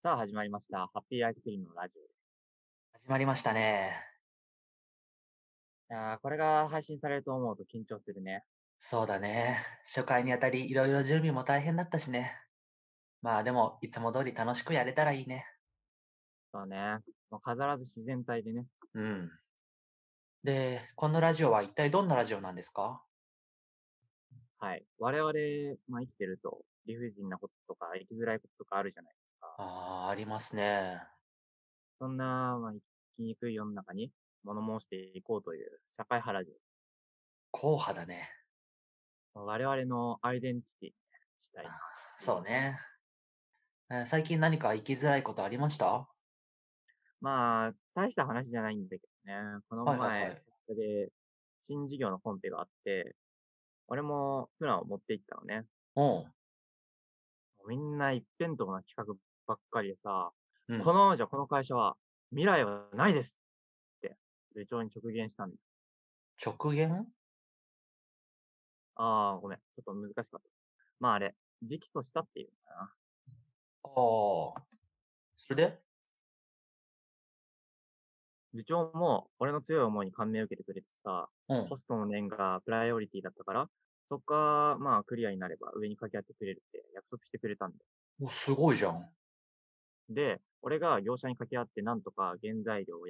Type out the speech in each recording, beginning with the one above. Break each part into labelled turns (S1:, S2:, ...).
S1: さあ始まりました。ハッピーアイスクリームのラジオです。
S2: 始まりましたね。
S1: いやーこれが配信されると思うと緊張するね。
S2: そうだね。初回にあたりいろいろ準備も大変だったしね。まあでも、いつも通り楽しくやれたらいいね。
S1: そうね。もう飾らず自然体でね。
S2: うん。で、このラジオは一体どんなラジオなんですか？
S1: はい。我々、まあ、生きてると理不尽なこととか生きづらいこととかあるじゃない。
S2: ああ、ありますね。
S1: そんな、まあ、生きにくい世の中に物申していこうという社会派ラジ
S2: 硬派だね。
S1: オ。我々のアイデンティティにしたい。
S2: そうね。えー最近何か生きづらいことありました？
S1: まあ、大した話じゃないんだけどね。この
S2: はいはいはい
S1: 前、それで新事業のコンペがあって、俺もプランを持って行ったのね。
S2: うん。
S1: みんな一辺倒な企画ばっかりでさ、
S2: うん
S1: このままじゃこの会社は未来はないですって部長に直言したんだ。
S2: 直言？
S1: ああ、ごめん。ちょっと難しかった。まああれ、直訴したっていうのかな。
S2: ああ。それで？
S1: 部長も俺の強い思いに感銘を受けてくれてさ、
S2: うん
S1: ホ。ストの念がプライオリティだったから、そっか、まあクリアになれば上に掛け合ってくれるって約束してくれたんだよ。
S2: おすごいじゃん。
S1: で、俺が業者に掛け合ってなんとか原材料を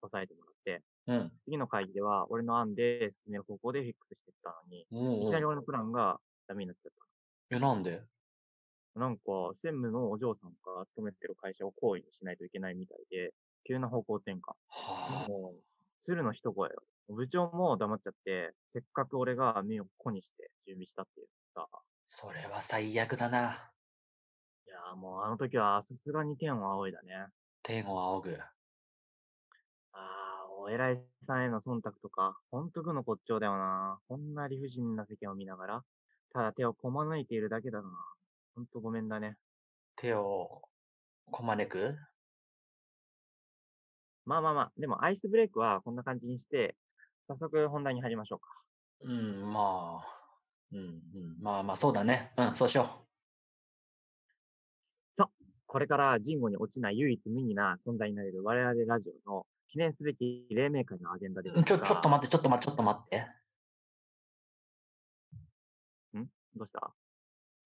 S1: 抑えてもらって、
S2: うん。
S1: 次の会議では俺の案で進める方向でフィックスしてったのに、いきなり俺のプランがダメになっちゃっ
S2: え、なんで？
S1: た。なんか、専務のお嬢さんが勤めてる会社を行為にしないといけないみたいで、急な方向転換。
S2: はあ。
S1: もう、鶴の一声よ。部長も黙っちゃって、せっかく俺が目をこにして準備したっていうさ。
S2: それは最悪だな。
S1: いやーもうあの時はさすがに天を仰いだね。
S2: 天を仰ぐ。
S1: ああ、お偉いさんへの忖度とか、ほんと愚の骨頂だよな。こんな理不尽な世間を見ながら、ただ手をこまないているだけだな。ほんとごめんだね。
S2: 手をこまねく？
S1: まあまあまあ、でもアイスブレイクはこんな感じにして、早速本題に入りましょうか。
S2: うん、まあ、うん、うん、まあまあ、そうだね。うん、そうしよ
S1: これから人語に落ちない唯一無二な存在になれる我々ラジオの記念すべき黎明会のアジェンダで。
S2: ちょ、ちょっと待って、ちょっと待って、ちょっと待って。
S1: どうした？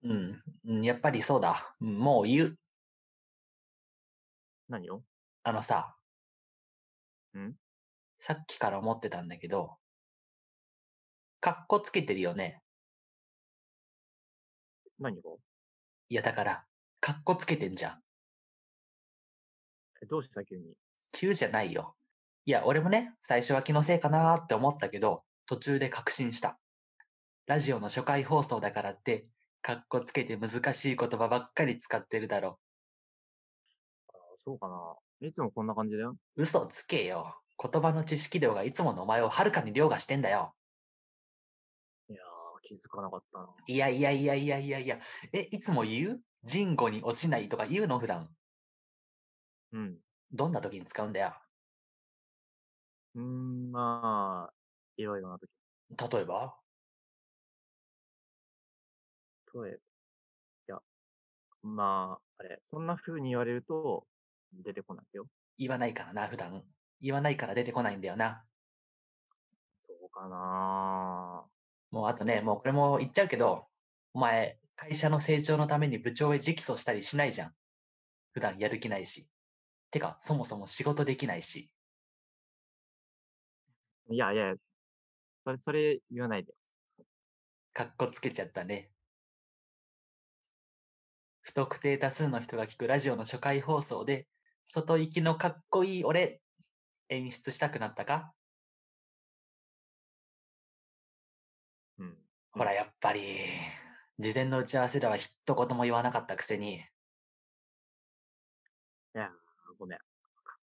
S2: うん、うんやっぱりそうだ。うんもう言う。
S1: 何を？
S2: あのさ、
S1: ん？
S2: さっきから思ってたんだけど、かっこつけてるよね。
S1: 何を？
S2: いや、だから、かっこつけてんじゃん。
S1: えどうした？急に。
S2: 急じゃないよ。いや、俺もね、最初は気のせいかなーって思ったけど、途中で確信した。ラジオの初回放送だからって、かっこつけて難しい言葉ばっかり使ってるだろ。
S1: あそうかな。いつもこんな感じだよ。
S2: 嘘つけよ。言葉の知識量がいつものお前をはるかに凌駕してんだよ。
S1: いやー、気づかなかったな。
S2: いやいやいやいやいやいや。え、いつも言う？人語に落ちないとか言うの普段。
S1: うん。
S2: どんな時に使うんだよ。
S1: うーん、まあ、いろいろな時。
S2: 例えば？
S1: 例えば、いや、まあ、あれ、そんな風に言われると、出てこないよ。
S2: 言わないからな、普段。言わないから出てこないんだよな。
S1: そうかな
S2: もうあとね、もうこれも言っちゃうけど、お前、会社の成長のために部長へ直訴したりしないじゃん。普段やる気ないし。てか、そもそも仕事できないし。
S1: いやいや、それ、それ言わないで。
S2: かっこつけちゃったね。不特定多数の人が聞くラジオの初回放送で、外行きのかっこいい俺、演出したくなったか？
S1: うん。
S2: ほら、やっぱり、事前の打ち合わせでは一言も言わなかったくせに、
S1: いや、ごめん。かっ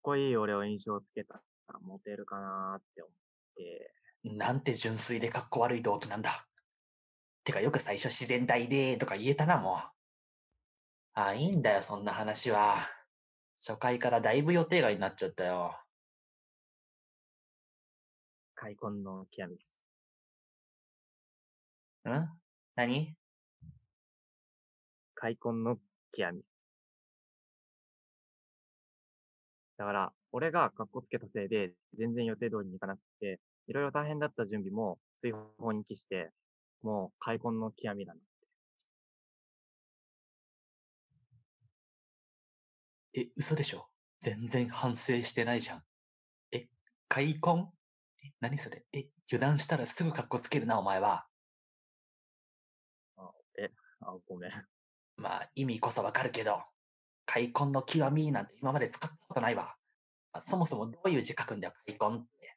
S1: こいい俺を印象つけたらモテるかなって思って。
S2: なんて純粋でかっこ悪い動機なんだ。てかよく最初自然体でとか言えたな、もう。あ、いいんだよ、そんな話は。初回からだいぶ予定外になっちゃったよ。
S1: 開墾の極みです。
S2: ん？何？
S1: 開墾の極み。だから、俺が格好つけたせいで、全然予定通りにいかなくて、いろいろ大変だった準備も追放に帰して、もう開墾の極みだな。
S2: え、嘘でしょ？全然反省してないじゃん。え、開墾？え、何それ？え、油断したらすぐ格好つけるな、お前は。
S1: あ、ごめん。
S2: まあ、意味こそわかるけど、開墾の極みなんて今まで使ったことないわ。まあそもそもどういう字書くんだよ、開墾って。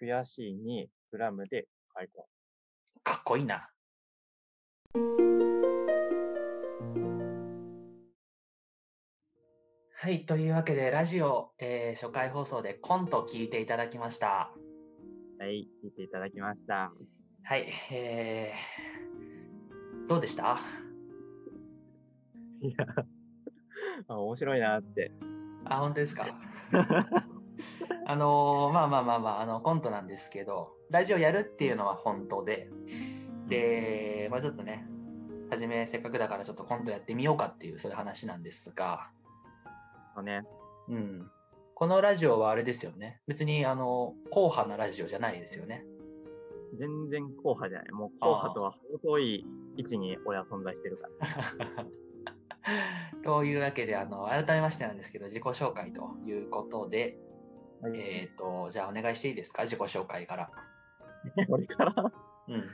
S1: 悔しいに、グラムで開墾。
S2: かっこいいな。はい、というわけで、ラジオ、えー初回放送でコントを聞いていただきました。
S1: はい、聞いていただきました。
S2: はい、えー、どうでした？
S1: いや、あ面白いなって。
S2: あ、本当ですか？あのーまあまあまあまあ、あの、コントなんですけど、ラジオやるっていうのは本当で、で、まあちょっとね、はじめせっかくだからちょっとコントやってみようかっていう、そういう話なんですが、
S1: そうね、
S2: うん。このラジオはあれですよね。別に、あの、硬派なラジオじゃないですよね。
S1: 全然硬派じゃない。もう硬派とは程遠い位置に俺は存在してるから。
S2: というわけで、あの、改めましてなんですけど、自己紹介ということで、
S1: はい
S2: えっ、と、じゃあお願いしていいですか？自己紹介から。
S1: 俺から、
S2: うん。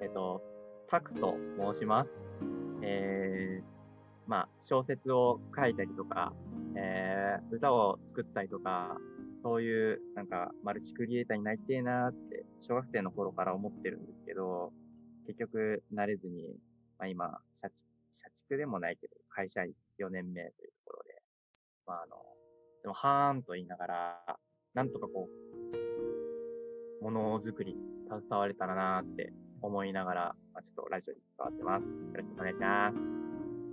S1: えっと、タクと申します。えー、まあ、小説を書いたりとか、えー、歌を作ったりとか、そういう、なんか、マルチクリエイターになりてえなーって、小学生の頃から思ってるんですけど、結局、なれずに、まあ今、社畜、社畜でもないけど、会社4年目というところで、まああの、でも、はーんと言いながら、なんとかこう、ものづくり、携われたらなーって思いながら、まあ、ちょっとラジオに関わってます。よろしくお願いします。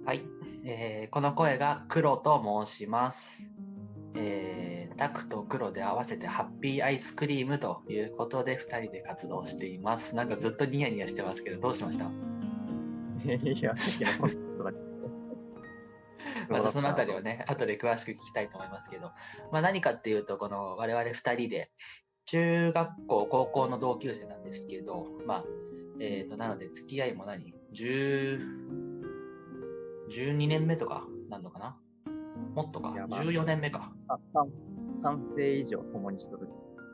S2: はい、えーこの声が黒と申します。えータクと黒で合わせてハッピーアイスクリームということで2人で活動しています。なんかずっとニヤニヤしてますけど、どうしました？
S1: いや、さっきのコントがちょっと。
S2: またそのあたりをね、後で詳しく聞きたいと思いますけど、まあ、何かっていうと、この我々2人で、中学校、高校の同級生なんですけど、まあ、えっ、と、なので付き合いも何 ?10、12年目とかなんのかなもっとか ?14 年目か。
S1: 三三世以上共にしとる。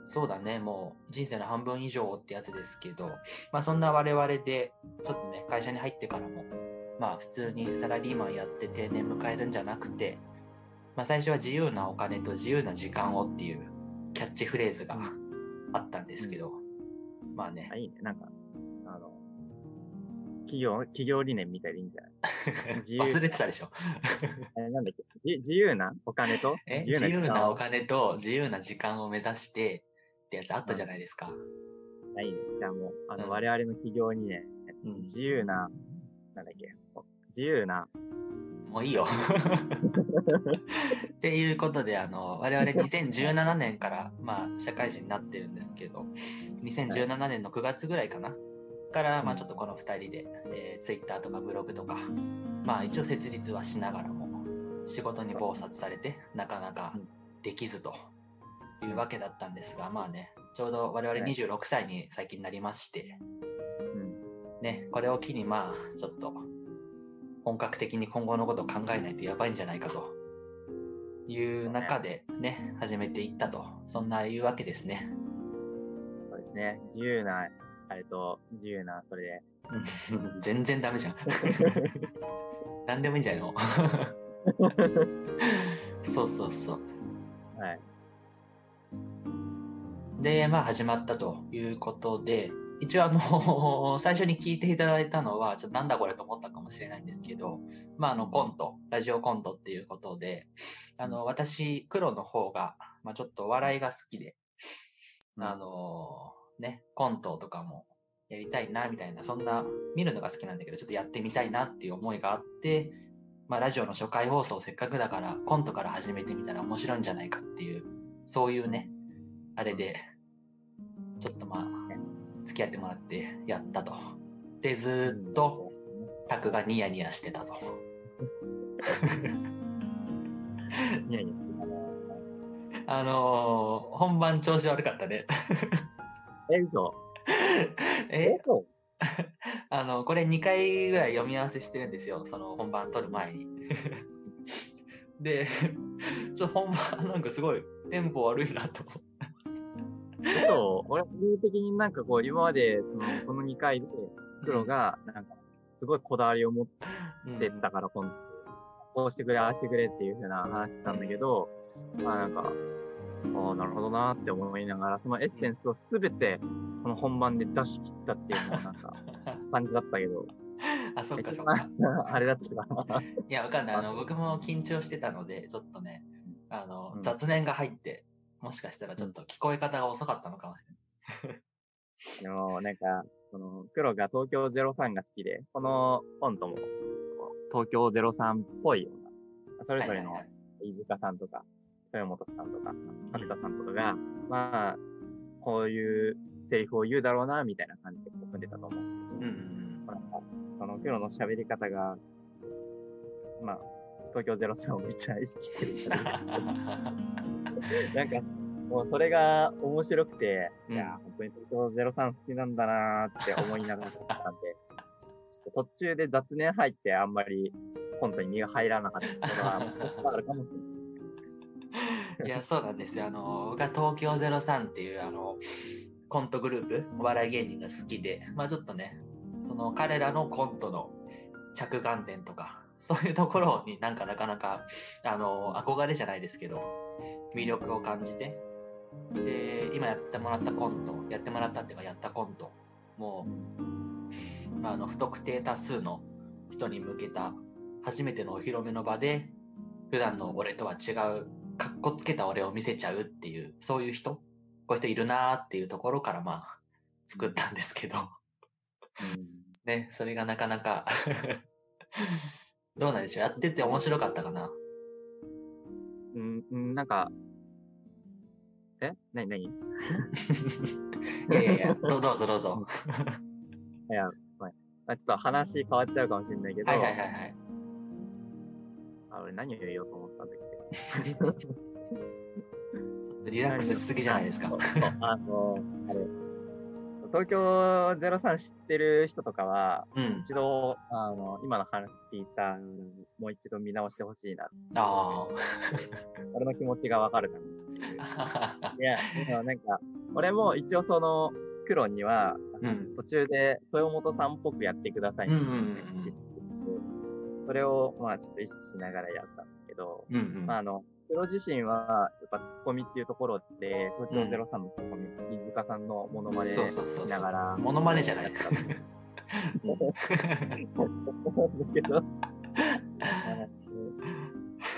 S2: そうだね、もう人生の半分以上ってやつですけど、まあそんな我々で、ちょっとね、会社に入ってからも、まあ普通にサラリーマンやって定年迎えるんじゃなくて、まあ最初は自由なお金と自由な時間をっていうキャッチフレーズがあったんですけど、まあね
S1: あ、、いいね。なんか、企業、企業理念みたいでいいんじゃない？自由
S2: 忘れてたでしょ。
S1: えーなんだっけ？じ自由な？お金と？
S2: え自由なお
S1: 金。
S2: 金と自由な時間を目指してってやつあったじゃないですか。
S1: あいいね。じゃあもう、あの、
S2: うん
S1: 我々の企業にね、
S2: うん
S1: 自由な、なんだっけ、お自由な、
S2: もういいよ。っていうことで、あの、我々2017年から、まあ、社会人になってるんですけど、2017年の9月ぐらいかなから、まあ、ちょっとこの2人で、えー、Twitter とかブログとか、まあ、一応設立はしながらも、仕事に忙殺されて、なかなかできずというわけだったんですが、まあね、ちょうど我々
S1: はい
S2: 26歳に最近なりまして、
S1: うん。
S2: ね、これを機にまあ、ちょっと、本格的に今後のことを考えないとやばいんじゃないかという中でね、始めていったと、そんないうわけですね。
S1: そうですね。自由な、あれと、自由な、それで。
S2: 全然ダメじゃん。何でもいいんじゃないの？そうそうそう。
S1: はい。
S2: で、まあ始まったということで、一応あの、最初に聞いていただいたのは、ちょっとなんだこれと思ったかもしれないんですけど、まああのコント、ラジオコントっていうことで、あの、私、黒の方が、まあちょっとお笑いが好きで、あの、ね、コントとかもやりたいな、みたいな、そんな、見るのが好きなんだけど、ちょっとやってみたいなっていう思いがあって、まあラジオの初回放送せっかくだから、コントから始めてみたら面白いんじゃないかっていう、そういうね、あれで、ちょっとまあ、付き合ってもらってやったと。で、ずーっと、タクがニヤニヤしてたと。
S1: いやいや、
S2: あのー本番調子悪かったね。
S1: え、嘘
S2: え？
S1: 嘘
S2: あの、これ2回ぐらい読み合わせしてるんですよ。その本番撮る前に。で、ちょっと本番なんかすごいテンポ悪いなと思って。
S1: 嘘俺、個人的になんかこう、今まで、その、この2回で、黒が、なんか、すごいこだわりを持ってたから、今度、こうしてくれ、ああしてくれっていう風な話したんだけど、まあなんか、ああ、なるほどなーって思いながら、そのエッセンスをすべて、この本番で出し切ったっていうのはなんか、感じだったけど、
S2: あ、そっか
S1: 一
S2: そっか。
S1: 番 あれだったかな。
S2: いや、わかんない。あの、僕も緊張してたので、ちょっとね、あの、
S1: うん
S2: 雑念が入って、もしかしたらちょっと聞こえ方が遅かったのかもし
S1: でも、なんか、その、黒が東京03が好きで、このコントも、東京03っぽいような、それ
S2: れない。
S1: ぞれの飯塚さんとか、豊本さんとか、角田さんとかが、まあ、こういうセリフを言うだろうな、みたいな感じで組んでたと思うんですけど、
S2: うんうん
S1: その黒の喋り方が、まあ、東京03をめっちゃ意識してる
S2: うん。
S1: から、なんか、もうそれが面白くて、
S2: うん
S1: いや、本当に東京03好きなんだなーって思いながらだったんで、途中で雑念入ってあんまりコントに身が入らなかったことは、あるかもしれない。
S2: いや、そうなんですよ。あの、僕は東京03っていう、あの、コントグループ、お笑い芸人が好きで、まあちょっとね、その彼らのコントの着眼点とか、そういうところになんかなかなか、あの、憧れじゃないですけど、魅力を感じて、で、今やってもらったコント、やってもらったっていうかやったコント、もう、まあ、あの、不特定多数の人に向けた初めてのお披露目の場で、普段の俺とは違う、かっこつけた俺を見せちゃうっていう、そういう人、こういう人いるなーっていうところからまあ、作ったんですけど、ね、それがなかなか どうなんでしょう？やってて面白かったかな？
S1: うん、うん、なんか、え？なになにい
S2: いやいやいや、どうぞどうぞ。
S1: や、まあ、ちょっと話変わっちゃうかもしれないけど、
S2: はいはいはいはい。
S1: あ俺何を言おうと思ったんだっけ？
S2: リラックスしすぎじゃないですか。
S1: あの、あれ、東京03知ってる人とかは、
S2: うん。
S1: 一度、あの、今の話聞いた、もう一度見直してほしいな。
S2: あ
S1: 俺の気持ちがわかるかな いや、でもなんか、俺も一応その、黒には、
S2: うん。
S1: 途中で豊本さんっぽくやってください
S2: んうんうん
S1: 言ってそれを、まあ、ちょっと意識しながらやっけど、
S2: うんうん。
S1: まあ、あの、黒自身は、やっぱツッコミっていうところで、東京03のツッコミ、飯塚さんのモノマネし。ながら、
S2: モノマネじゃない
S1: やっ。たんだけど、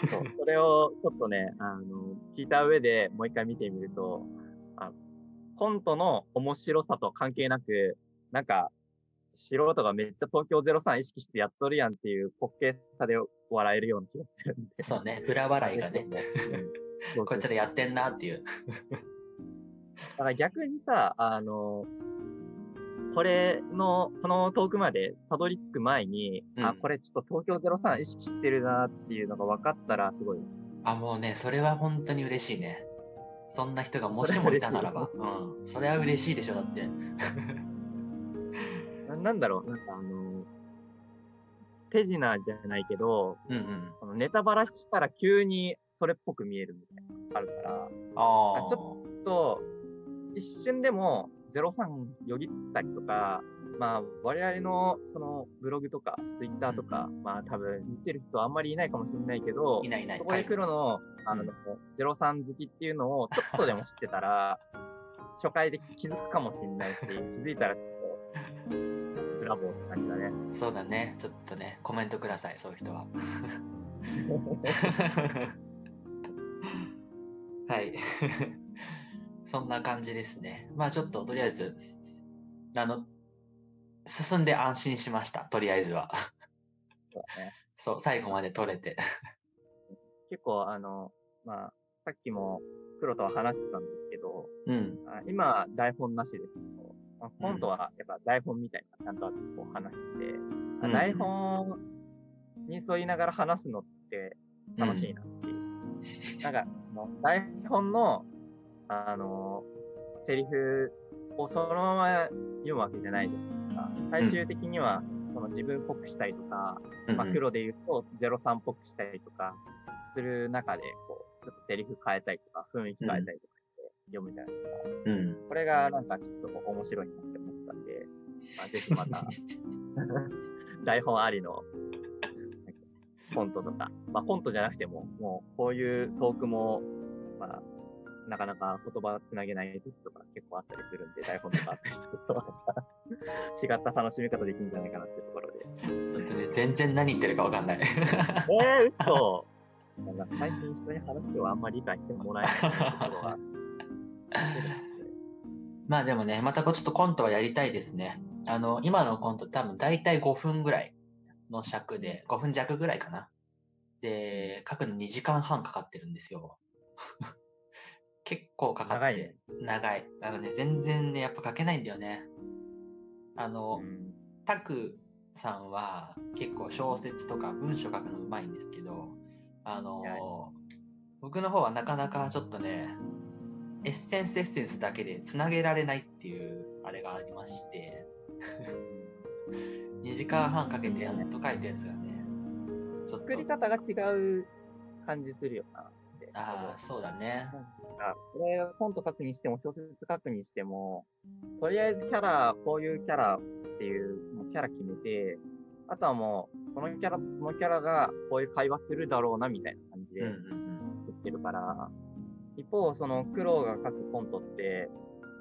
S1: そう、それをちょっとね、あの、聞いた上でもう一回見てみると、あコントの面白さと関係なく、なんか、素人がめっちゃ東京03意識してやっとるやんっていう滑稽さで笑えるような気がするんで。
S2: そうね、裏笑いがね、
S1: うん。
S2: こいつらやってんなっていう。
S1: だから逆にさ、あの、これの、このトークまでたどり着く前に、
S2: うん
S1: あ、これちょっと東京03意識してるなっていうのが分かったら、すごい。
S2: あ、もうね、それは本当に嬉しいね。そんな人がもしもいたならば。うん。それは嬉しいでしょ、だって。
S1: ななんだろう、なんかあの、手品じゃないけど、
S2: うんうん。
S1: このネタバラしたら急にそれっぽく見えるみたいなのがあるから、
S2: ああ。
S1: ちょっと、一瞬でも03よぎったりとか、まあ、我々のそのブログとかツイッターとか、まあ多分見てる人はあんまりいないかもしれないけど
S2: い、ないいない。
S1: そこで黒の、あの、
S2: うん
S1: 03好きっていうのをちょっとでも知ってたら、初回で気づくかもしれないし、気づいたらちょっと、ブラボーって感じだね。
S2: そうだね。ちょっとね、コメントください、そういう人は。はい。そんな感じですね。まあちょっととりあえず、あの、進んで安心しました、とりあえずは。
S1: そうだね。
S2: そう、最後まで取れて。
S1: 結構、あの、まあ、さっきも黒とは話してたんですけど、
S2: うん。
S1: あ今、台本なしですけど、まあ、コントはやっぱ台本みたいなちゃんとこう話して
S2: うん。
S1: 台本に沿いながら話すのって楽しいなっていう。なんか、その台本の、あの、セリフをそのまま読むわけじゃないじゃないですか。最終的には、その自分っぽくしたりとか、まあ、黒で言うと03っぽくしたりとかする中で、こう、ちょっとセリフ変えたりとか、雰囲気変えたりとか読むじゃないですか。
S2: うん。
S1: これがなんかちょっと面白いなって思ったんで、まあ、ぜひまた、台本ありのコントとか、まあコントじゃなくても、もうこういうトークも、まあ、なかなか言葉つなげない時とか結構あったりするんで、台本とかあったりすると、違った楽しみ方できるんじゃないかなっていうところで。
S2: ちょっとね、全然何言ってるかわかんない。
S1: えー、嘘なんか最近人に話をあんまり理解してもらえないところは。
S2: まあでもね、またちょっとコントはやりたいですね。あの、今のコント多分大体5分ぐらいの尺で、5分弱ぐらいかな。で、書くの2時間半かかってるんですよ。結構かかって。
S1: 長いね。
S2: 長い。あのね、全然ね、やっぱ書けないんだよね。あの、
S1: うん
S2: タクさんは結構小説とか文章書くのうまいんですけど、あの
S1: はい
S2: 僕の方はなかなかちょっとね、エッセンスエッセンスだけでつなげられないっていうあれがありまして、2時間半かけてやっと書いたやつがね、ちょっと
S1: 作、り方が違う感じするよな。
S2: ああ、そうだね。
S1: あこれコント書くにしても小説書くにしても、とりあえずキャラ、こういうキャラっていう、もうキャラ決めて、あとはもう、そのキャラとそのキャラがこういう会話するだろうなみたいな感じで
S2: うんうん
S1: 作ってるから、一方、その苦労が書くコントって、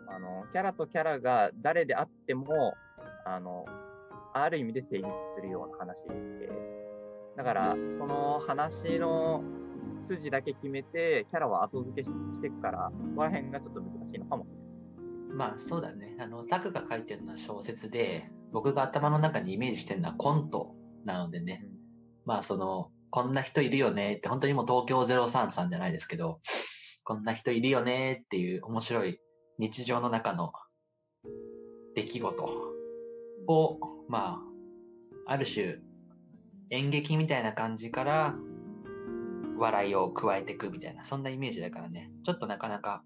S1: あの、キャラとキャラが誰であっても、あの、ある意味で成立するような話で、だから、その話の筋だけ決めて、キャラは後付けしていくから、そこら辺がちょっと難しいのかも。
S2: うん。まあそうだね。あの、タクが書いてるのは小説で、僕が頭の中にイメージしてるのはコントなのでね。まあその、こんな人いるよねって、本当にもう東京03さんじゃないですけど、こんな人いるよねっていう面白い日常の中の出来事を、まあ、ある種演劇みたいな感じから笑いを加えていくみたいな、そんなイメージだからね、ちょっとなかなか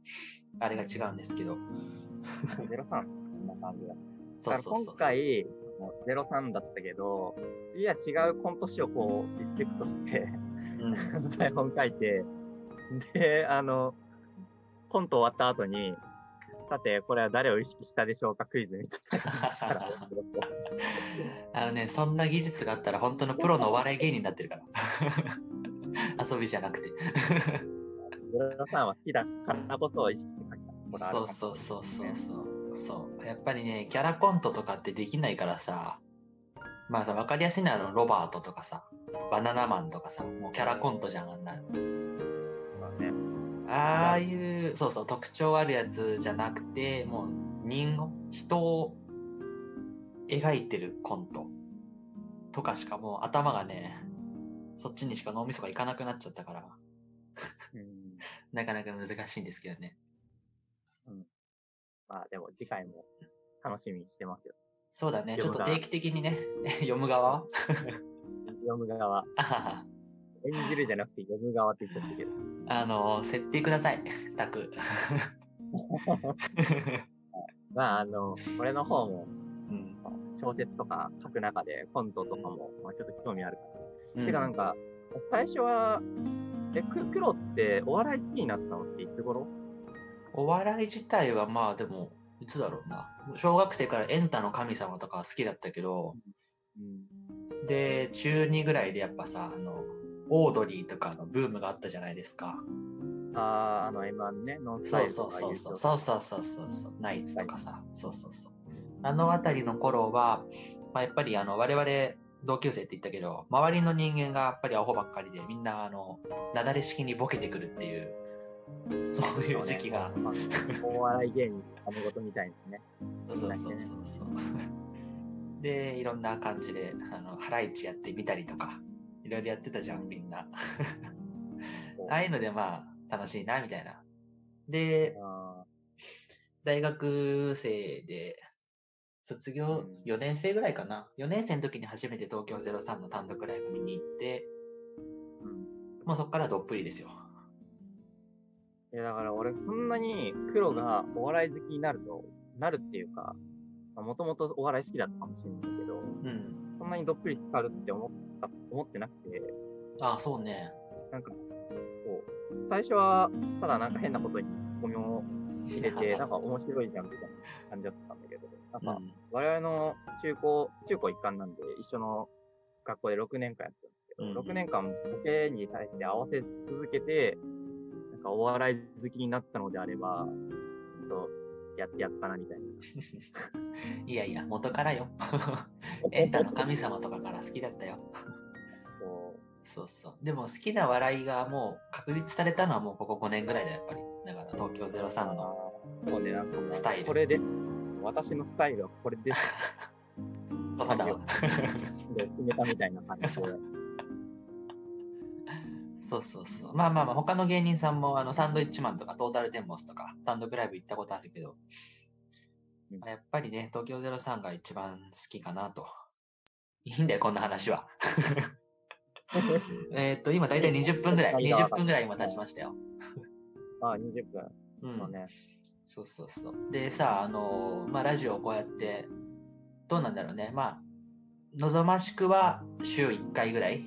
S2: あれが違うんですけど、
S1: 03、こんな感じだ。
S2: そうそうそう
S1: だから今回、03だったけど、次は違うコント師をこう、リスペクトして、
S2: うん、
S1: 台本書いて、で、あの、コント終わった後に、さて、これは誰を意識したでしょうかクイズみたいな。
S2: あのね、そんな技術があったら本当のプロのお笑い芸人になってるから。遊びじゃなくて。
S1: ゼロさんは好きだからこそ意識して書いた。
S2: そう
S1: も
S2: そうそうそうそう。そう。やっぱりね、キャラコントとかってできないからさ、まあさ、わかりやすいのはロバートとかさ、バナナマンとかさ、もうキャラコントじゃん、あんなの。ああいう、そうそう、特徴あるやつじゃなくて、もう人を、人を描いてるコントとかしかもう頭がね、そっちにしか脳みそがいかなくなっちゃったから、
S1: うん。
S2: なかなか難しいんですけどね。
S1: まあでも次回も楽しみにしてますよ。
S2: そうだね、ちょっと定期的にね、読む側
S1: 読む側。演じるじゃなくて読む側って言っちゃったけど。
S2: あの、設定ください、タク。
S1: まああの、俺の方も
S2: うん
S1: 小説とか書く中でコントとかも、まあ、ちょっと興味あるから。
S2: うん
S1: てかなんか、最初は、え、く、黒ってお笑い好きになったのっていつ頃？
S2: お笑い自体はまあでも、いつだろうな。小学生からエンタの神様とかは好きだったけど、
S1: うん。
S2: で、中2ぐらいでやっぱさ、あの、オードリーとかのブームがあったじゃないですか。
S1: あー、あの M1 ね、ノンスタ
S2: そう
S1: イルとか
S2: そうそうそう。そうそうそうそうそう。ナイツとかさ。そうそうそう。あのあたりの頃は、まあ、やっぱりあの、我々、同級生って言ったけど、周りの人間がやっぱりアホばっかりで、みんなあの、なだれ式にボケてくるっていう、そういう時期が。
S1: まあお笑い芸人、あのことみたいですね。
S2: そうそうそうそうそう。で、いろんな感じで、あの、ハライチやってみたりとか、いろいろやってたじゃん、みんな。ああいうのでまあ、楽しいな、みたいな。で、
S1: あ
S2: 大学生で、卒業
S1: うん
S2: 4年生ぐらいかな。4年生の時に初めて東京03の単独ライブ見に行って。もうそこからどっぷりですよ。
S1: いや、だから俺、そんなに黒がお笑い好きになると、なるっていうか、もともとお笑い好きだったかもしれないけど、
S2: うん。
S1: そんなにどっぷり浸かるって思った、思ってなくて、
S2: ああ、そうね。
S1: なんか、こう、最初は、ただなんか変なことにツッコミを入れて、なんか面白いじゃんみたいな感じだったんだけど、なんか、
S2: うん。
S1: 我々の中高、中高一貫なんで、一緒の学校で6年間やってたんですけど、
S2: うん
S1: 6年間ボケに対して合わせ続けて、なんかお笑い好きになったのであれば、ちょっとやってやったなみたいな。
S2: いやいや、元からよ。エンタの神様とかから好きだったよ。
S1: こ
S2: そうそう。でも好きな笑いがもう確立されたのはもうここ5年ぐらいだ、やっぱり。だから東京
S1: う
S2: 03の。
S1: うね、なんかもう
S2: スタイル
S1: これで、私のスタイルはこれです。
S2: そうだ
S1: 決めたみたいな感じで。
S2: そうそうそう。まあまあまあ、他の芸人さんもあのサンドイッチマンとかトータルテンボスとか単独ライブ行ったことあるけど、
S1: うん
S2: まあやっぱりね、東京03が一番好きかなと。いいんだよ、こんな話は。えっと、今大体20分ぐらい、20分ぐらい今経ちましたよ。
S1: ああ、20分。
S2: うん
S1: そうね。
S2: そうそうそう。でさ、あのーまあ、ラジオをこうやって、どうなんだろうね。まあ、望ましくは週1回ぐらい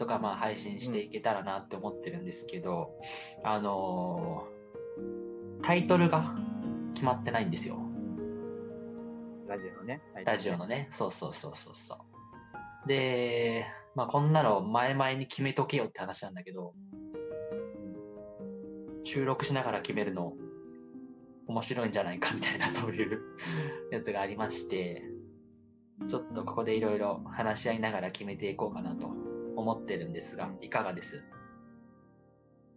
S2: とか、まあ、配信していけたらなって思ってるんですけど、あのータイトルが決まってないんですよ。
S1: ラジオのね。
S2: ラジオのね。そうそうそうそうそう。で、まあ、こんなの前々に決めとけよって話なんだけど、収録しながら決めるの面白いんじゃないかみたいな そういうやつがありまして、ちょっとここでいろいろ話し合いながら決めていこうかなと思ってるんですが、いかがです？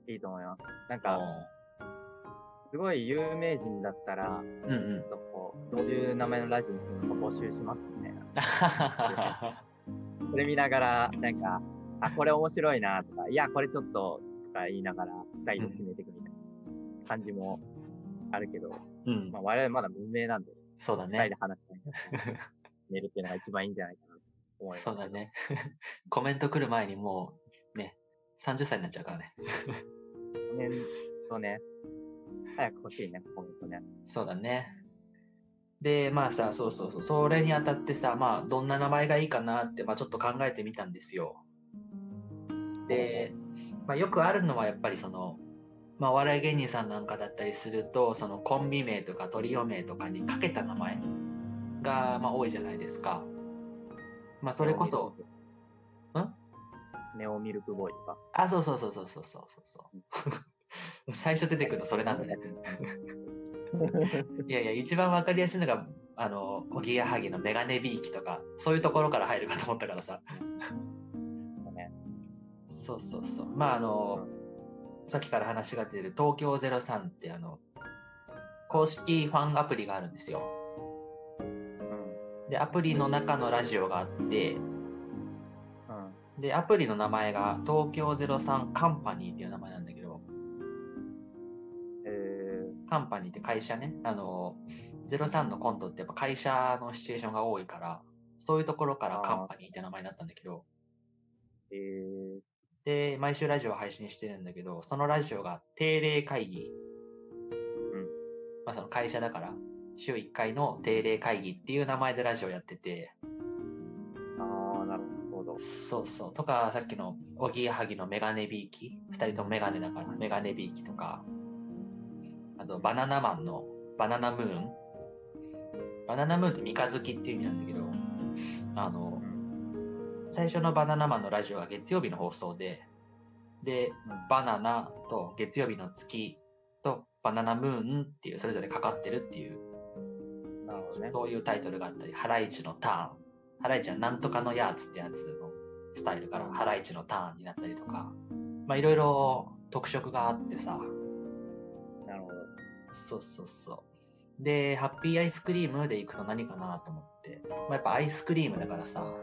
S1: いいと思います。なんか、
S2: も
S1: すごい有名人だったら、
S2: ううんうん
S1: ちょっ。とこう、どういう名前のラジオにするのか募集しますみたいな。それ見ながら、なんか、あ、これ面白いなとか、いや、これちょっと、とか言いながら、二人で決めていくみたいな感じもあるけど、
S2: うん
S1: ま、あ我々まだ無名なんで、
S2: そうだね
S1: 二人で。話したいな。寝るっていうのが一番いいんじゃないかなと思います。
S2: そうだ。ね。コメント来る前にもう、ね、30歳になっちゃうからね。
S1: コメントね、早く欲しいね、コメントね。
S2: そうだね。で、まあさ、そうそうそう、それにあたってさ、まあ、どんな名前がいいかなって、まあ、ちょっと考えてみたんですよ。で、まあ、よくあるのはやっぱりその、まあ、お笑い芸人さんなんかだったりすると、そのコンビ名とかトリオ名とかにかけた名前が、まあ、多いじゃないですか。まあ、それこそ、ん？
S1: ネオミルクボーイとか。
S2: あ、そうそうそうそうそうそうそう。最初出てくるのそれなんだね。いやいや、一番わかりやすいのが、あの、おぎやはぎのメガネビーキとか、そういうところから入るかと思ったからさ。
S1: そうね。
S2: そうそうそう。まあ、あの、さっきから話が出てる東京03って、あの、公式ファンアプリがあるん。ですよ。
S1: うん。
S2: で、アプリの中のラジオがあって、
S1: うん。
S2: で、アプリの名前が東京03カンパニーっていう名前なんだけど、
S1: え
S2: カンパニーって会社ね、あの、03のコントってやっぱ会社のシチュエーションが多いから、そういうところからカンパニーって名前になったんだけど、
S1: ー、え
S2: で、毎週ラジオを配信してるんだけど、そのラジオが定例会議。
S1: うん
S2: まあその会社だから、週1回の定例会議っていう名前でラジオやってて、
S1: ー、ああ、なるほど。
S2: そうそう。とか、さっきのおぎやはぎのメガネビーキ。二人ともメガネだから、メガネビーキとか。あと、バナナマンのバナナムーン。バナナムーンって三日月っていう意味なんだけど、あの、最初のバナナマンのラジオは月曜日の放送で、で、
S1: うん
S2: バナナと月曜日の月とバナナムーンっていうそれぞれかかってるっていう、
S1: どね。
S2: そういうタイトルがあったり、ハライチのターン。ハライチはなんとかのやーつってやつのスタイルからハライチのターンになったりとか、まあいろいろ特色があってさ、
S1: なるほど。
S2: そうそうそう。で、ハッピーアイスクリームで行くと何かなと思って。まあ、やっぱアイスクリームだからさ、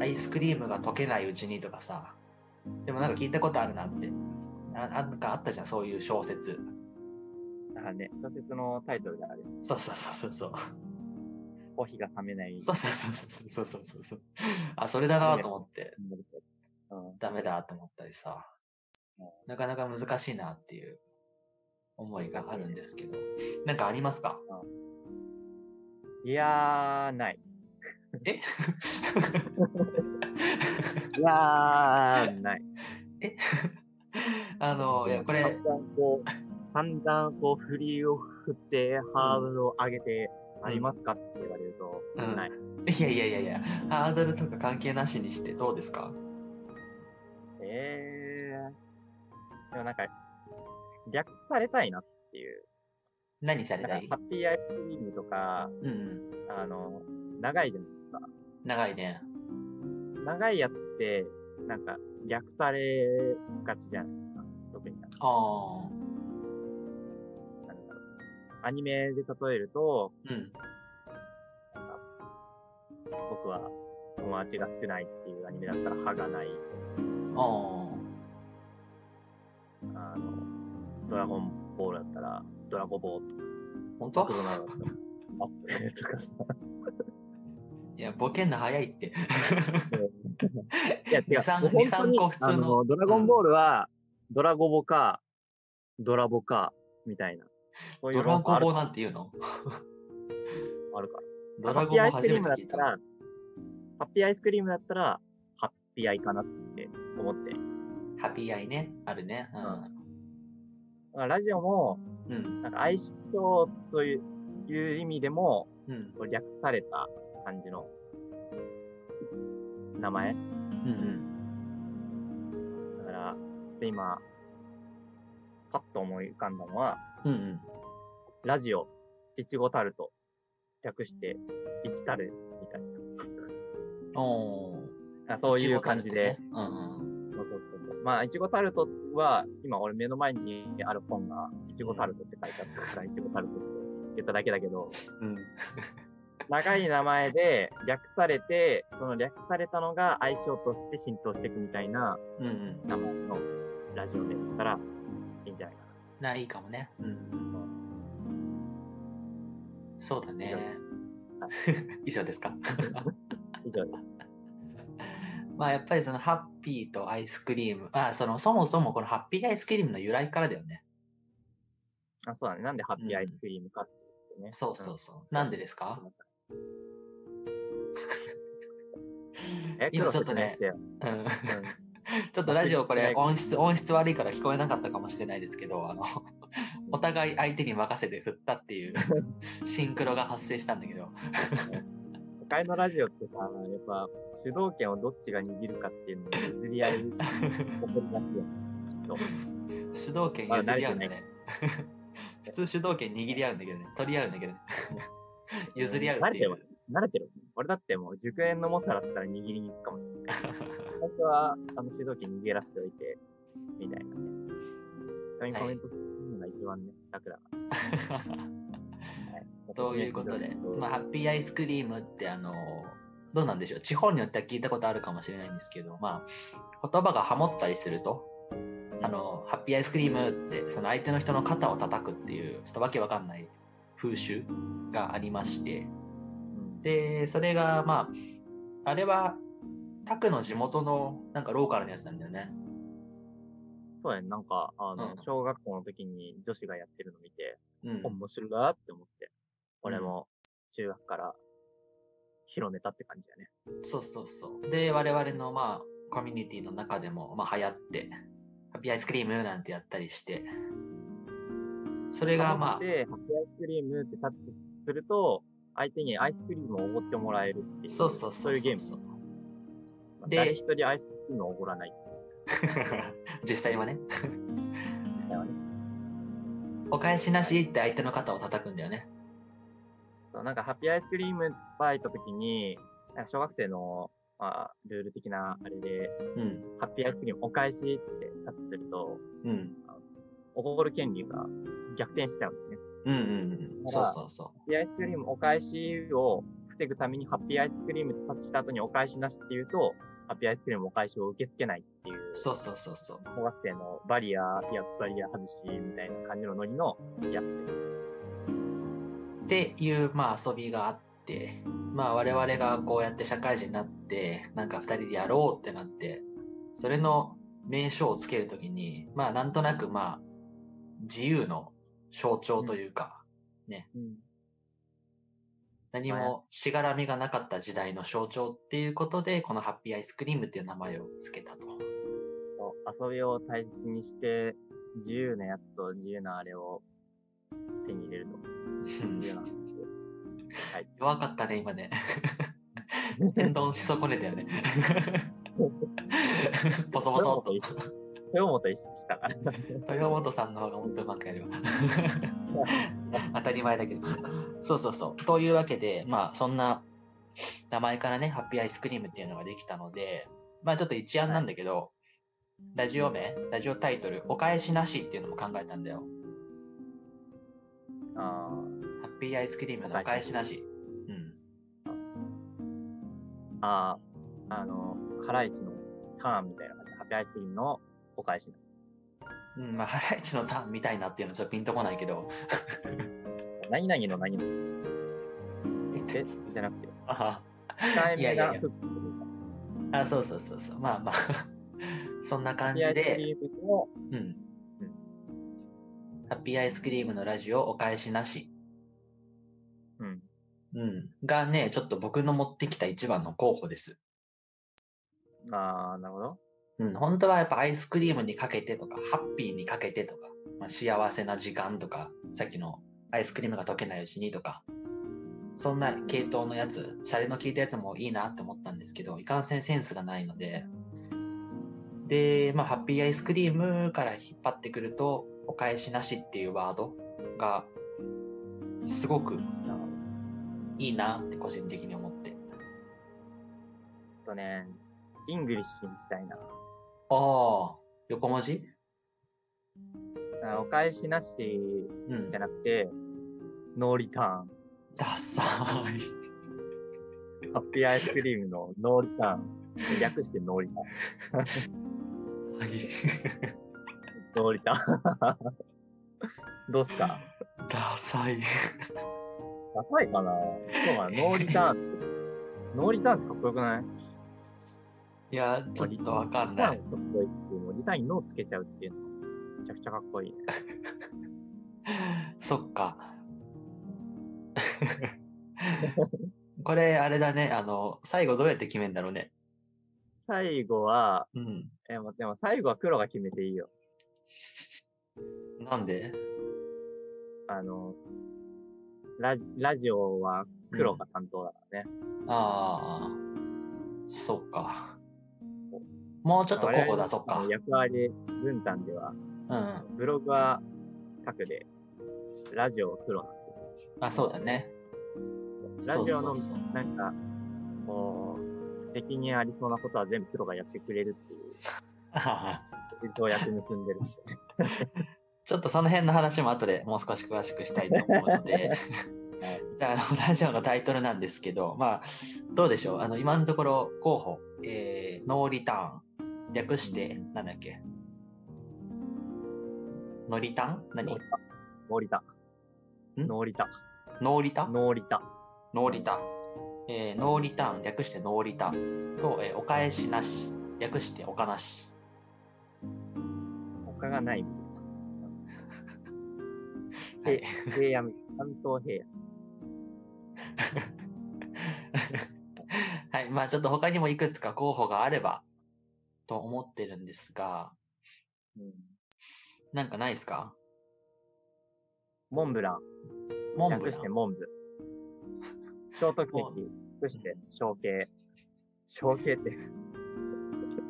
S2: アイスクリームが溶けないうちにとかさ、でもなんか聞いたことあるなって。あなんかあったじゃん、そういう小説。
S1: だからね、小説のタイトルである。
S2: そうそうそうそうそう。
S1: コーヒーが冷めない。
S2: そうそうそうそうそうそうそう。あ、それだなと思って、
S1: うん。
S2: ダメだと思ったりさ。なかなか難しいなっていう思いがあるんですけど、なんかありますか？
S1: いやー、ない。
S2: え？
S1: いやー、ない。
S2: あの、いや、これ、
S1: 散々こう、振りを振って、ハードルを上げて、ありますかって言われると、
S2: うん
S1: ない。
S2: いやいやいやいや、ハードルとか関係なしにしてどうですか？
S1: えー、でもなんか、略されたいなっていう。
S2: 何されたい？
S1: ハッピーアイスクリームとか、
S2: うんうん。
S1: あの、長いじゃないですか。
S2: 長いね。
S1: 長いやつって、なんか、略されがちじゃないですか。特に
S2: ああ。
S1: アニメで例えると、
S2: うん。
S1: 僕は友達が少ないっていうアニメだったら歯がない。
S2: あ
S1: あの、ドラゴンボールだったら、ドラゴボーとか、
S2: あ。本当？
S1: クロナだったら、アップルとかさ。
S2: いや、ボケんの早いって。
S1: いや、違う。
S2: 二 三
S1: もう本当に
S2: 二三個普通の、
S1: ドラゴンボールは、ドラゴボか、ドラボか、みたいな。そういう
S2: ドラゴボなんて言うの？
S1: あるから。
S2: ドラゴボ初めて聞いた。
S1: リームだったら、ハッピーアイスクリームだったら、ハッピーアイかなって思って。
S2: ハッピーアイね。あるね。
S1: だからラジオも、
S2: うん。うん。
S1: なんか相性といういう意味でも、
S2: うん。
S1: 略された感じの名前。
S2: うんうん。
S1: だから、で今、パッと思い浮かんだのは、
S2: うんうん。
S1: ラジオ、いちごタルト、略して、いちタルみたい。な。あそういう感じで。
S2: ね。うんうん。
S1: そうそうそうまあ、いちごタルトは、今俺目の前にある本が、いちごタルトって書いてあったから、いちごタルトって言っただけだけど、
S2: うん。
S1: 長い名前で略されて、その略されたのが相性として浸透していくみたいな
S2: うんうん。
S1: 名前のラジオで言ったらないか
S2: な、いいかもね。うん。そうだね。以上 ですか？
S1: な。以上です。
S2: まあやっぱりそのハッピーとアイスクリーム、あ、そのそもそもこのハッピーアイスクリームの由来からだよね。
S1: あ、そうだね。なんでハッピーアイスクリームかっていうね。
S2: そうそうそう。なんでですか？
S1: え、
S2: 今ちょっとねうん。
S1: う ん
S2: ちょっとラジオこれ音質、音質悪いから聞こえなかったかもしれないですけど、あの、お互い相手に任せて振ったっていう シンクロが発生したんだけど。
S1: 都会のラジオってさ、やっぱ主導権をどっちが握るかっていうのを譲り合い。
S2: 主導権譲り合うんだね。普通主導権握り合うんだけどね。取り合うんだけどね。譲り合うっていう。
S1: 慣れてる？俺だってもう熟練の猛者だったら握りに行くかもしれない。最初はあの主導権握らせておいて、みたいなね。それにコメントするのが一番ね、楽だから。はい、
S2: ということで、まあ、ハ
S1: あ、
S2: ッピーアイスクリームって、あの、どうなんでしょう？地方によっては聞いたことあるかもしれないんですけど、まあ、言葉がハモったりすると、あの、ハッピーアイスクリームって、その相手の人の肩を叩くっていう、ちょっとわけわかんない風習がありまして、で、それが、まあ、あれは、タクの地元のなんかローカルのやつなんだよね。
S1: そうやね、なんか、あの、
S2: うん
S1: 小学校の時に女子がやってるの見て、
S2: うん。
S1: 面白いなって思って、俺も中学から広めたって感じだね。
S2: そうそうそう。で、我々のまあ、コミュニティの中でも、まあ、流行って、ハッピーアイスクリームなんてやったりして、それがまあ、
S1: で、ハッピーアイスクリームってタッチすると、相手にアイスクリームをおごってもらえるっていう、
S2: そうそうそう
S1: いうゲーム。
S2: で
S1: 誰一人アイスクリームをおごらない。
S2: 実際はね、
S1: みたいなね。
S2: お返しなしって相手の肩を叩くんだよね。
S1: そう、なんかハッピーアイスクリームバイト時に、なんか小学生の、まあ、ルール的なあれで、
S2: うん。
S1: ハッピーアイスクリームお返しってタッチすると、
S2: うん。
S1: おごる権利が逆転しちゃうんですね。
S2: うんうんうん。そうそうそ
S1: ハッピーアイスクリームお返しを防ぐために、ハッピーアイスクリームタッチした後にお返しなしっていうと、ハッピーアイスクリームお返しを受け付けないっていう
S2: う。、そうそうそうそう。
S1: 小学生のバリア、いや、バリア外しみたいな感じのノリのやつで。
S2: っていう、まあ、遊びがあって、まあ、我々がこうやって社会人になって、なんか二人でやろうってなって、それの名称をつけるときに、まあなんとなくまあ、自由の象徴というか、
S1: うん。
S2: 何もしがらみがなかった時代の象徴っていうことで、このハッピーアイスクリームっていう名前をつけたと。
S1: 遊びを大切にして、自由なやつと自由なあれを手に入れると。自由な話はい。
S2: 弱かったね、今ね。天丼し損ねたよね。ボソボソっと。
S1: 豊本意識したから。
S2: 豊本さんの方がもっとうまくやるわ。当たり前だけど。そうそうそう。というわけで、まあ、そんな名前からね、ハッピーアイスクリームっていうのができたので、まあ、ちょっと一案なんだけど、ラジオ名、ラジオタイトル、お返しなしっていうのも考えたんだよ。
S1: あ
S2: ハッピーアイスクリームのお返しなし。うん。
S1: あ、ああ、あの、ハライチのターンみたいな感じで、ハッピーアイスクリームのお返し。
S2: うん、まあ、ハライチのターンみたいなっていうのはちょっとピンとこないけど。
S1: 何々の何々 え、じゃなくて、
S2: あ
S1: 控え
S2: いやいやいやあ、そうそうそうそう。まあまあ、そんな
S1: ハ
S2: 感じで、うん。ハッピーアイスクリームのラジオお返しなし。
S1: うん。
S2: うん。がね、ちょっと僕の持ってきた一番の候補です。
S1: ああ、なるほど。
S2: うん。本当はやっぱアイスクリームにかけてとか、ハッピーにかけてとか、まあ、幸せな時間とか、さっきのアイスクリームが溶けないうちにとか、そんな系統のやつ、シャレの効いたやつもいいなって思ったんですけど、いかんせんセンスがないので、で、まあ、ハッピーアイスクリームから引っ張ってくると、お返しなしっていうワードが、すごく。いいなって個人的に思って。
S1: とね、 English にしたいな。
S2: ああ、横文字？
S1: あお返しなし
S2: うん
S1: じゃ。なくて、 no return。
S2: ダサい。
S1: ハッピーアイスクリームの no return。略して no return。no return。どうっすか？
S2: ダサい。
S1: ダサいかな？そうかな？ no return。no return ってかっこよくない？
S2: いや、ちょっとわかんない。
S1: リターンかっこいいっていうのリターンに no つけちゃうっていうのめちゃくちゃかっこいいね。
S2: そっか。これ、あれだね。あの、最後どうやって決めんだろうね。
S1: 最後は、
S2: うん。
S1: えもでも最後は黒が決めていいよ。
S2: なんで？
S1: あの、ラジラジオは黒が担当だからね。
S2: ああ、そっか。もうちょっと候補出そっか。
S1: 役割分担では、
S2: うん。
S1: ブログは角で、ラジオは黒なんで
S2: あ、そうだね。
S1: ラジオのなんか、こう、責任ありそうなことは全部黒がやってくれるっていう、条約結んでるんで。
S2: ちょっとその辺の話も後でもう少し詳しくしたいと思うので、あのラジオのタイトルなんですけど、まあ、どうでしょう？あの、今のところ候補、えー、ノーリターン。略して、なんだっけ？ノリタン何？
S1: ノーリタ。
S2: ん？
S1: ノーリタ。
S2: ノーリタ
S1: ノーリタ。
S2: ノーリタ。えー、 no return、略してノーリタ。と、えーお返しなし。略しておかなし。
S1: 他がない。
S2: はい。
S1: 平野、関東平野。
S2: はい。まあちょっと他にもいくつか候補があれば、と思ってるんですが、
S1: うん、
S2: なんかないですか？
S1: モンブラン。
S2: モンブラン？
S1: 略してモンブ。ショートケーキ。略して小慶。小慶って。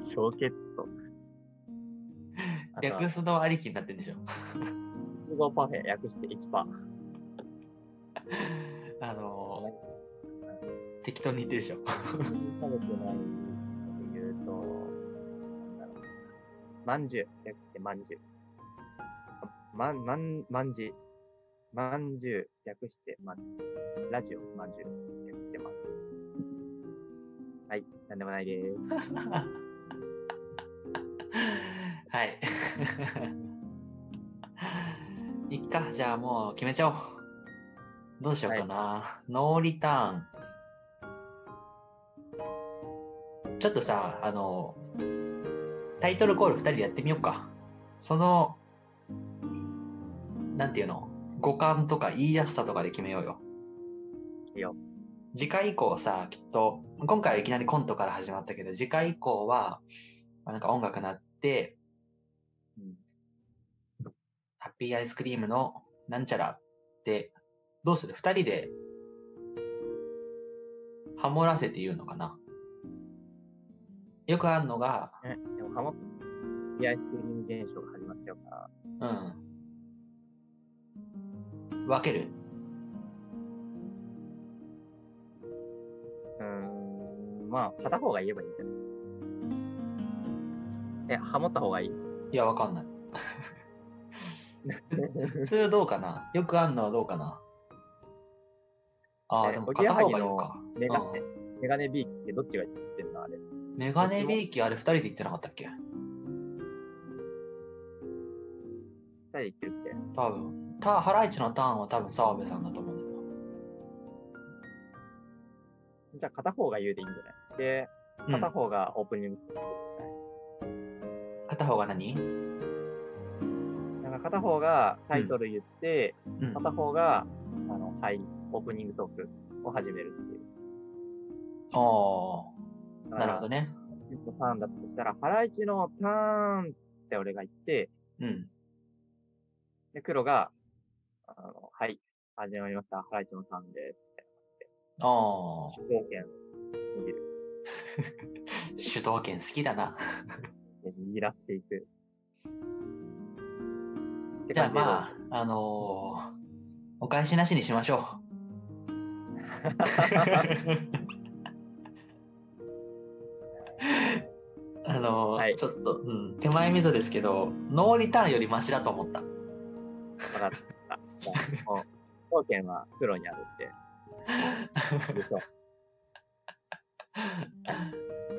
S1: 小慶って言うと。あとは
S2: 略すのありきになってるんでしょ。
S1: 複合パフェ。略して1パー。
S2: あのー、適当に言ってるでしょ。
S1: 食べてないまんじゅう。略してまんじゅう。まん、まん、まんじ。まんじゅう。略してまん。ラジオ、まんじゅう。略してまん。はい。なんでもないです。
S2: はい。いっか、じゃあもう決めちゃおう。どうしようかな。ノーリターン。ちょっとさ、あの、タイトルコール2人でやってみようか。その、なんていうの、五感とか言いやすさとかで決めようよ。
S1: いいよ。
S2: 次回以降さ、きっと、今回はいきなりコントから始まったけど、次回以降は、まあなんか音楽なって、
S1: うん
S2: ハッピーアイスクリームのなんちゃらって、どうする？二人で、ハモらせて言うのかな？よくあるのが、
S1: え、でも、ハモリアイスクリーム現象が始まっちゃうから、
S2: うん。分ける
S1: うーん、まあ、片方が言えばいいんじゃないえ、ハモった方がいい
S2: いや、わかんない。普通どうかなよくあんのはどうかなああ、でも
S1: おぎやはぎ
S2: 片方がいいのか。
S1: メガネ、メガネビーキってどっちが言ってるのあれ。
S2: メガネビーキあれ二人で言ってなかったっけ？
S1: 二人で言ってるって。
S2: 多分。た、ハライチのターンは多分澤部さんだと思うんだよ
S1: じゃあ、片方が言うでいいんじゃない？で、
S2: な。
S1: 片方がオープニング。
S2: 片方が何？
S1: なんか片方がタイトル言って、
S2: うん。
S1: 片方が、あの、はい、オープニングトークを始めるっていう。
S2: ああ、なるほどね。
S1: のターンだとしたら、ハライチのターンって俺が言って、
S2: うん。
S1: で、黒が、あの、はい、始まりました。ハライチのターンです。
S2: ああ、
S1: 主導権握る。
S2: 主導権好きだな。
S1: で握らせていく。
S2: じゃあまあ、あのーお返しなしにしましょう。あのー
S1: はい
S2: ちょっと、うん、手前味噌ですけど、ノーリターンよりマシだと思った。
S1: わかった。もう、主導権は黒にあるって。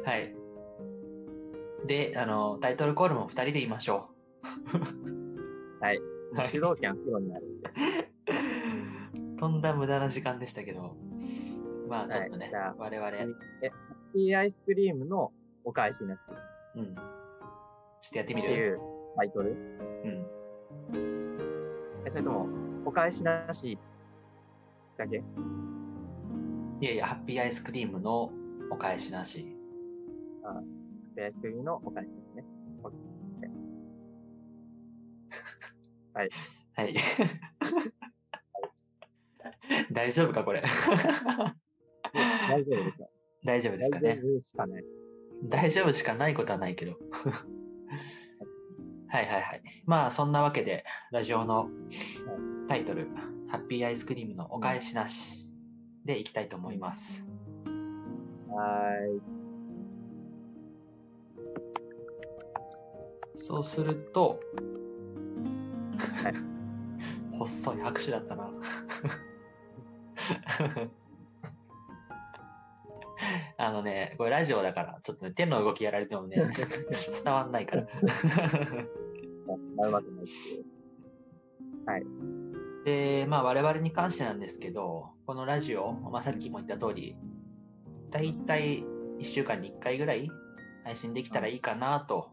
S2: はい。で、あの、タイトルコールも2人で言いましょ
S1: はい。
S2: う。はい
S1: 主導権は黒にあるんで。
S2: とんだ無駄な時間でしたけど、まあちょっとね、
S1: はい
S2: 我々、
S1: え、ハッピーアイスクリームのお返しなしっ
S2: うん。ちょっとやってみる？
S1: ていうタイトル？
S2: うん。
S1: え、それとも、お返しなしだけ？
S2: いやいや、ハッピーアイスクリームのお返しなし。
S1: ハッピーアイスクリームのお返しですね。
S2: はい。大丈夫か、これ？
S1: 大丈夫でしょ。
S2: 大丈夫ですかね？
S1: 大丈夫しかない。
S2: 大丈夫しかないことはないけど。はいはいはい。まあ、そんなわけで、ラジオのタイトル、ハッピーアイスクリームのお返しなしでいきたいと思います。
S1: はーい。
S2: そうすると、
S1: はい
S2: 細い拍手だったな。あのね、これラジオだから、ちょっとね、手の動きやられてもね、伝わんないから。
S1: ま うまくないっていう。
S2: で、まあ我々に関してなんですけど、このラジオ、まあさっきも言った通り、だいたい1週間に1回ぐらい配信できたらいいかなと、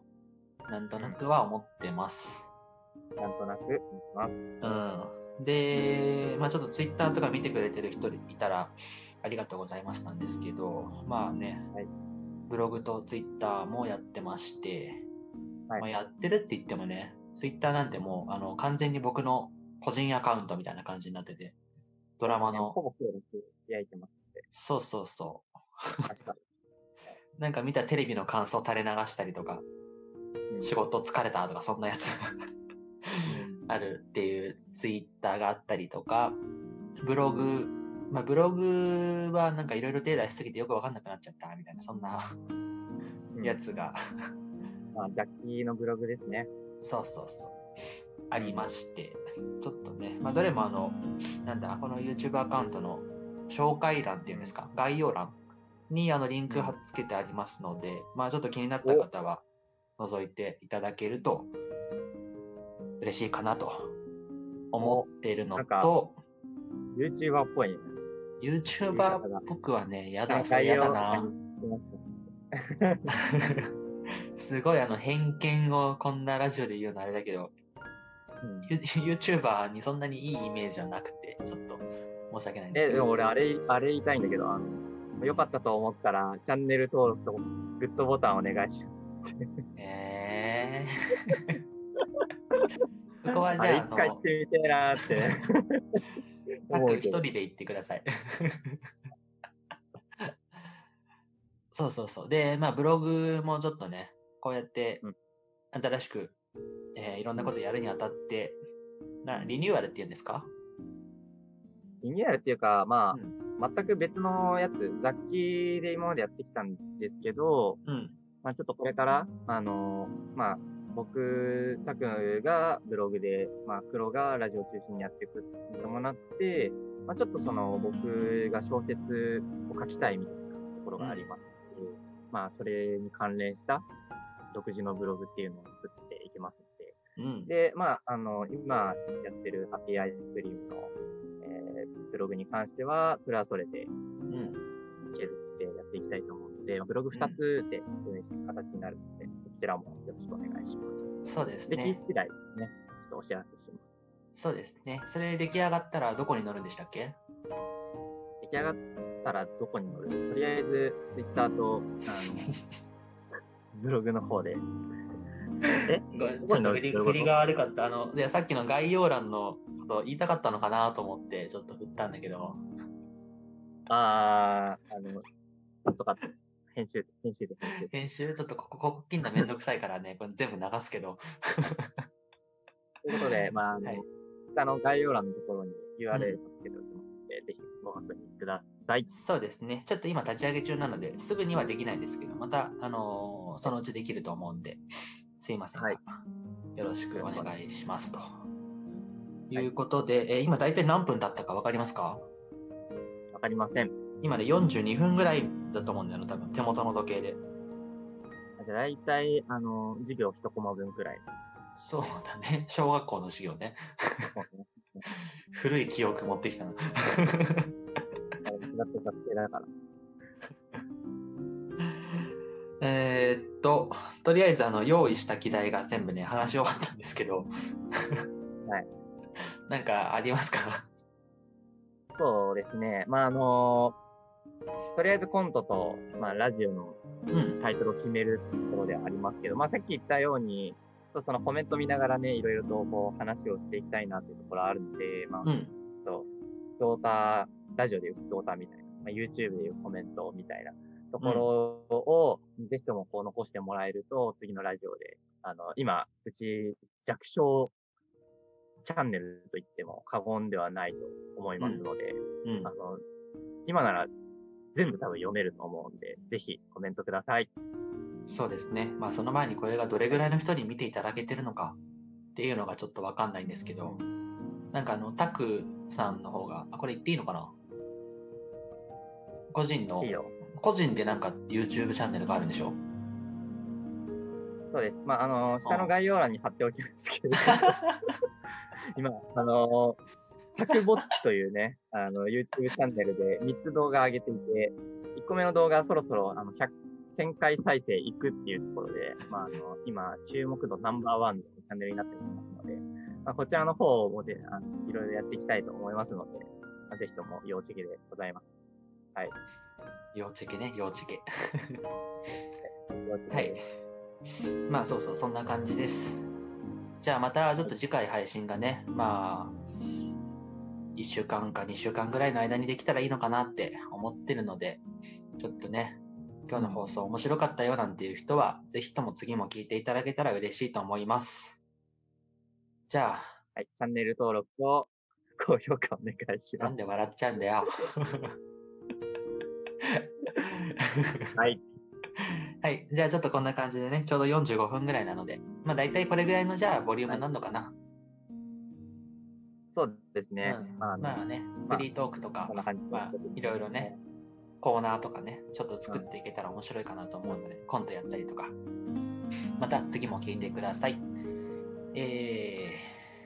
S2: なんとなくは思ってます。
S1: なんとなく見てます。
S2: うん。で、まあちょっとツイッターとか見てくれてる人いたらありがとうございますなんですけど、まあね、
S1: はい
S2: ブログとツイッターもやってまして、
S1: はい
S2: まあ、やってるって言ってもね、ツイッターなんてもうあの完全に僕の個人アカウントみたいな感じになってて、ドラマの、
S1: ほぼ焼いてますって。
S2: そうそうそう。なんか見たテレビの感想垂れ流したりとか、
S1: に。
S2: 仕事疲れたとかそんなやつ あるっていうツイッターがあったりとか、ブログ、まあブログはなんかいろいろ手出しすぎてよくわかんなくなっちゃったみたいな、そんな
S1: うん。
S2: やつが、
S1: まあ、ジャッキーのブログですね。
S2: そうそうそう、ありまして、ちょっとね、まあどれもあの、なんだ、この YouTube アカウントの紹介欄っていうんですか、概要欄にあのリンク貼っつけてありますので、まあちょっと気になった方は覗いていただけると嬉しいかなと思っているのと、
S1: YouTuber っぽいね。
S2: YouTuber っぽくはね、やだ、やだな。
S1: す
S2: すごいあの偏見をこんなラジオで言うのあれだけど、
S1: うん、
S2: YouTuber にそんなにいいイメージはなくて、ちょっと申し訳ないんです
S1: え、
S2: けど。
S1: でも俺、あれ、あれ言いたいんだけど、あの、よかったと思ったら、チャンネル登録とグッドボタンお願いします。
S2: えー、そこはじゃあ、
S1: 一回行ってみてえなーって。
S2: あの、
S1: 思うけど
S2: 一人で行ってください。そうそうそう。で、まあ、ブログもちょっとね、こうやって
S1: うん。
S2: 新しく、えーいろんなことやるにあたって、なリニューアルっていうんですか、
S1: リニューアルっていうか、ま
S2: うん。
S1: あ、全く別のやつ、雑記で今までやってきたんですけど、
S2: うん、
S1: まあ、ちょっとこれから、あのーまあ、僕、タクがブログで、まあ、黒がラジオ中心にやっていくに伴って、まあ、ちょっとその、僕が小説を書きたいみたいなところがありますので、まあ、それに関連した独自のブログっていうのを作っていきますので、
S2: うん、
S1: で、まあ、あの、今やってるハッピーアイスクリームの、えーブログに関しては、それはそれで
S2: うん。
S1: 継続してやっていきたいと思うので、まあブログ2つで運営していく形になるので、そちらもよろしくお願いします。
S2: そうです
S1: で、聞い
S2: ね。
S1: 次第ですね、ちょっとお知らせします。
S2: そうですね。それ出来上がったらどこに載るんでしたっけ？
S1: 出来上がったらどこに載る？とりあえず、ツイッターと、あの、ブログの方で。え？
S2: ちょっと振り振りが悪かった。あの、でさっきの概要欄のこと言いたかったのかなと思って、ちょっと振ったんだけど、
S1: あー、あの、とか、編集、編集で編集で。
S2: 編集ちょっとここ、ここ切んのめんどくさいからね、これ全部流すけど。
S1: ということで、まあ、あの、
S2: はい
S1: 下の概要欄のところに URL をつけておきますので、ぜひご確認ください。
S2: そうですね。ちょっと今立ち上げ中なので、すぐにはできないんですけど、また、あのーそのうちできると思うんで、すいませんが、
S1: はい
S2: よろしくお願いしますと。
S1: い
S2: いうことで、えー今大体何分経ったか分かりますか？
S1: わかりません。
S2: 今ね、42分ぐらいだと思うんだよな、多分手元の時計で。
S1: じゃあ大体、あの、授業一コマ分くらい。
S2: そうだね。小学校の授業ね。古い記憶持ってきたな。
S1: 違って学生だから。
S2: えーっと、とりあえずあの用意した議題が全部ね、話し終わったんですけど。
S1: はい。
S2: なんかありますか？
S1: そうですね。まあ、あのとりあえずコントと、まあ、ラジオの
S2: うん。
S1: タイトルを決めるところではありますけど、まあ、さっき言ったように、そのコメント見ながらね、いろいろとこう話をしていきたいなっていうところあるので、まあ、
S2: うん。
S1: と、クォーター、ラジオでいうクォーターみたいな、まあ、YouTube でいうコメントみたいなところを、ぜひともこう残してもらえると、次のラジオで、あの、今、うち弱小チャンネルと言っても過言ではないと思いますので、
S2: うん
S1: あ。の、今なら全部多分読めると思うんで、ぜひコメントください。
S2: そうですね。まあその前にこれがどれぐらいの人に見ていただけてるのかっていうのがちょっとわかんないんですけど、なんかあの、タクさんの方が、あ、これ言っていいのかな？個人の
S1: いい、よ。
S2: 個人でなんか YouTube チャンネルがあるんでしょ？
S1: そうです。まあ、あの、下の概要欄に貼っておきますけど、今、あの、タクボッチというね、あの、YouTube チャンネルで3つ動画上げていて、1個目の動画はそろそろ、あの、100、1000回再生いくっていうところで、まあ、あの、今、注目度ナンバーワンのチャンネルになっておりますので、まあ、こちらの方もで、あの、いろいろやっていきたいと思いますので、まあぜひとも要チェキでございます。はい。
S2: 幼稚系ね、幼稚系。
S1: 要チェキ
S2: はい。まあそうそう、そんな感じです。じゃあまたちょっと次回配信がね、まあ、1週間か2週間ぐらいの間にできたらいいのかなって思ってるので、ちょっとね、今日の放送面白かったよなんていう人は、ぜひとも次も聞いていただけたら嬉しいと思います。じゃ
S1: はい。チャンネル登録と 高評価お願いし
S2: あ、
S1: ます。
S2: なんで笑っちゃうんだよ。
S1: はい。
S2: はい。じゃあちょっとこんな感じでね、ちょうど45分ぐらいなので、まあ大体これぐらいのじゃあボリュームになるのかな。
S1: そうですね。
S2: うん
S1: まあ、
S2: まあね、
S1: まあ
S2: フリートークとか
S1: こん、な感じで
S2: まあいろいろね。コーナーとかね、ちょっと作っていけたら面白いかなと思うので、コントやったりとか、また次も聞いてください。え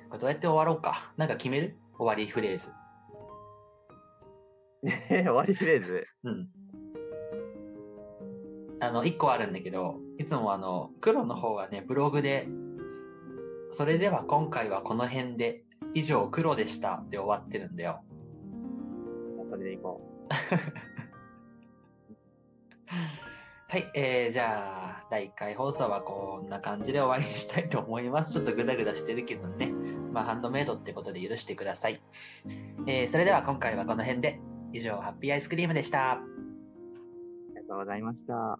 S2: ー、これどうやって終わろうか？なんか決める？終わりフレーズ。
S1: え 終わりフレーズ？
S2: うん。あの、一個あるんだけど、いつもあの、黒の方はね、ブログで、それでは今回はこの辺で、以上黒でしたって終わってるんだよ。
S1: それでいこ
S2: はい、えー、じゃあ、第1回放送はこんな感じで終わりにしたいと思います。ちょっとグダグダしてるけどね。まあ、ハンドメイドってことで許してください。えー、それでは今回はこの辺で、以上、ハッピーアイスクリームでした。
S1: う。ありがとうございました。